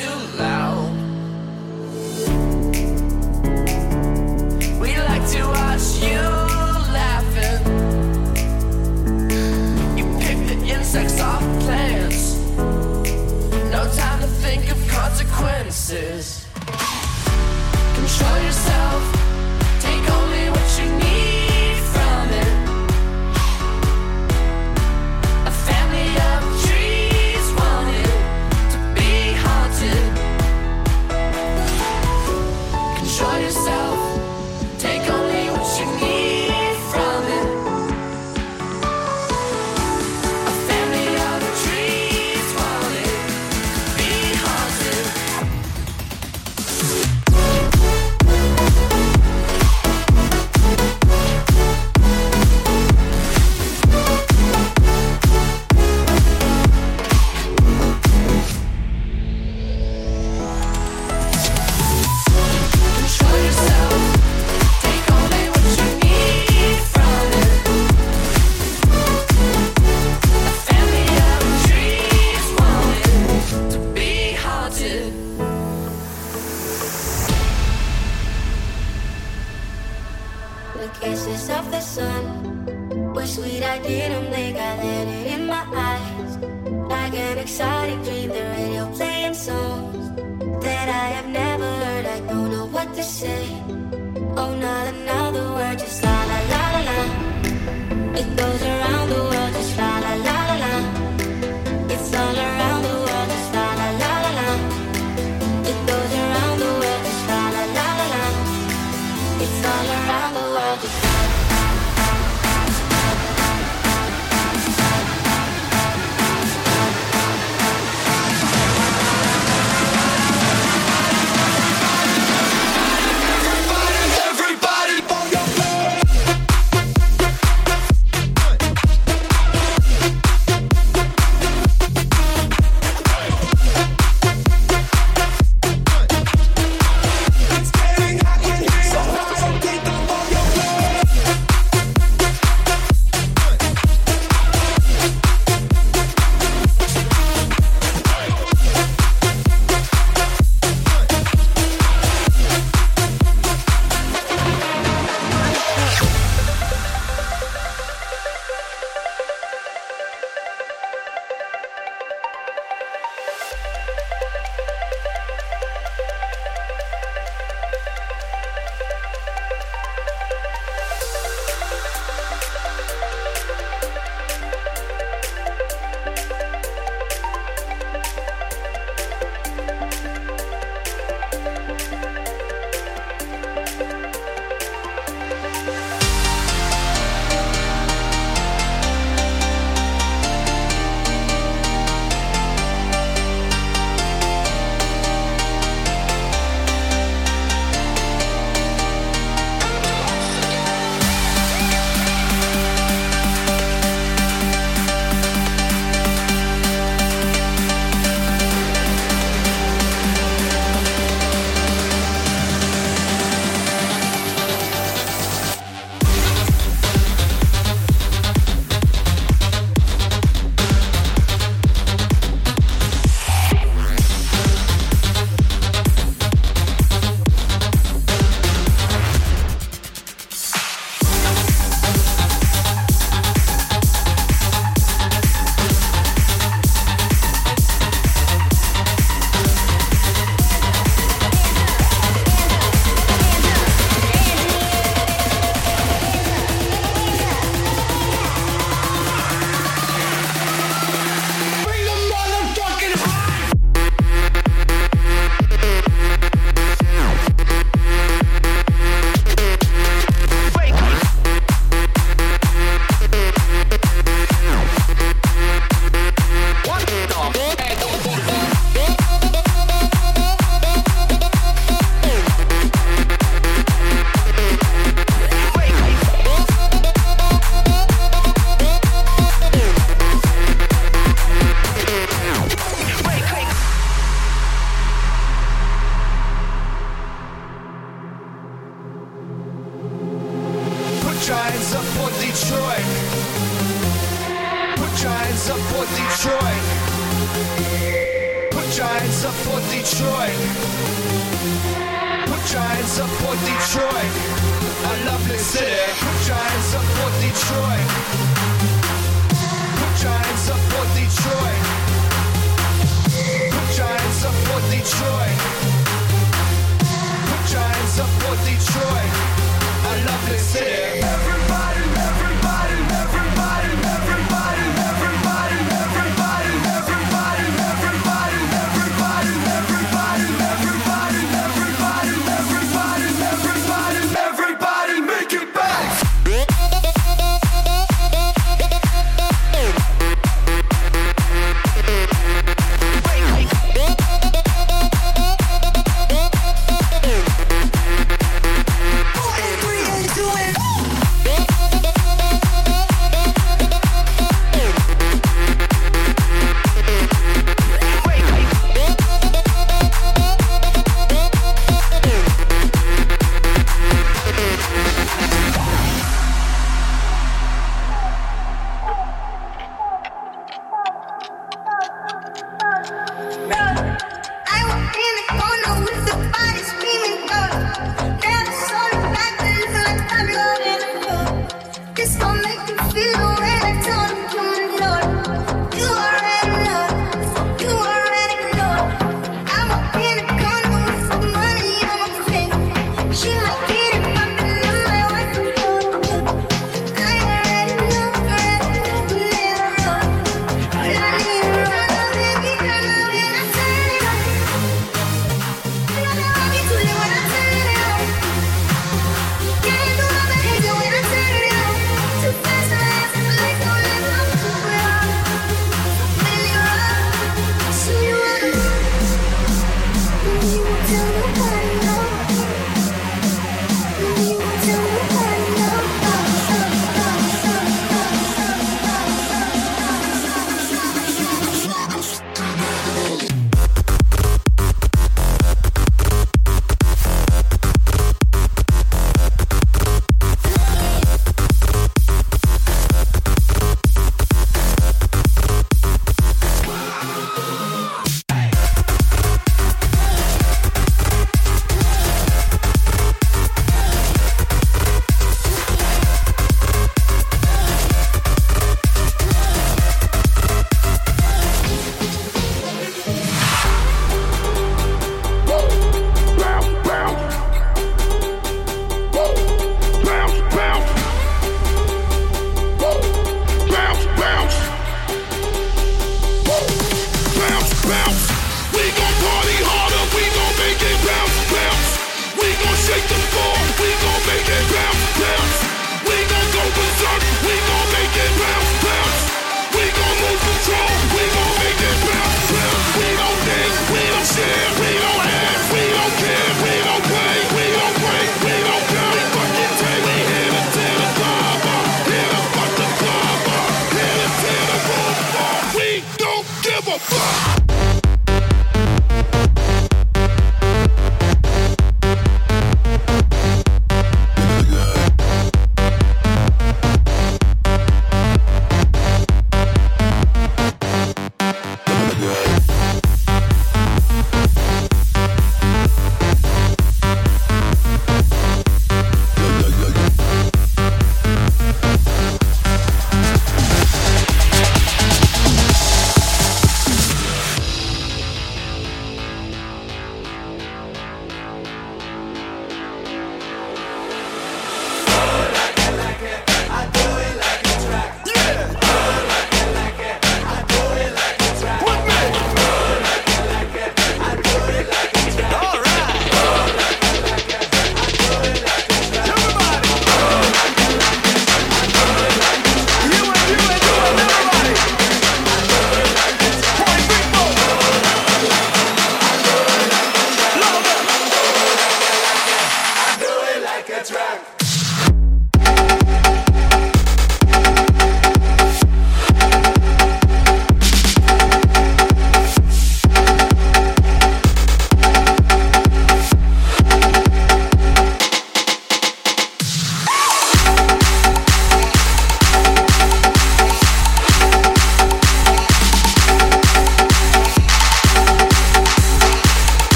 too loud. We like to watch you laughing. You pick the insects off plants. No time to think of consequences. Control yourself.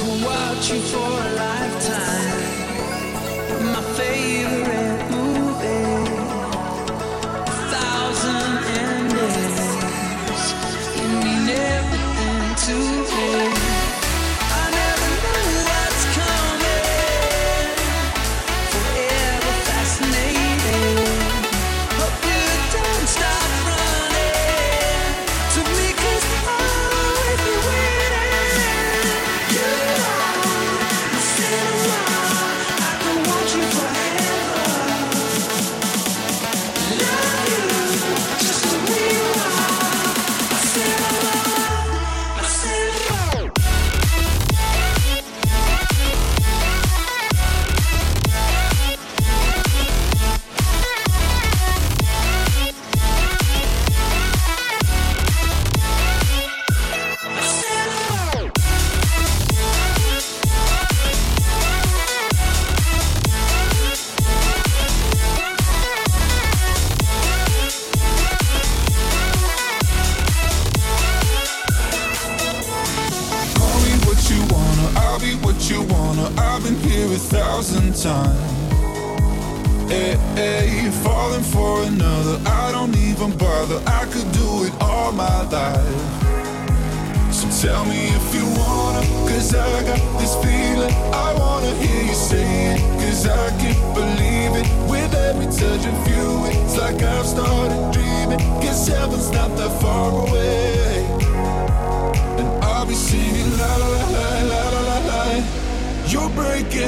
could watch you for a lifetime. My favorite.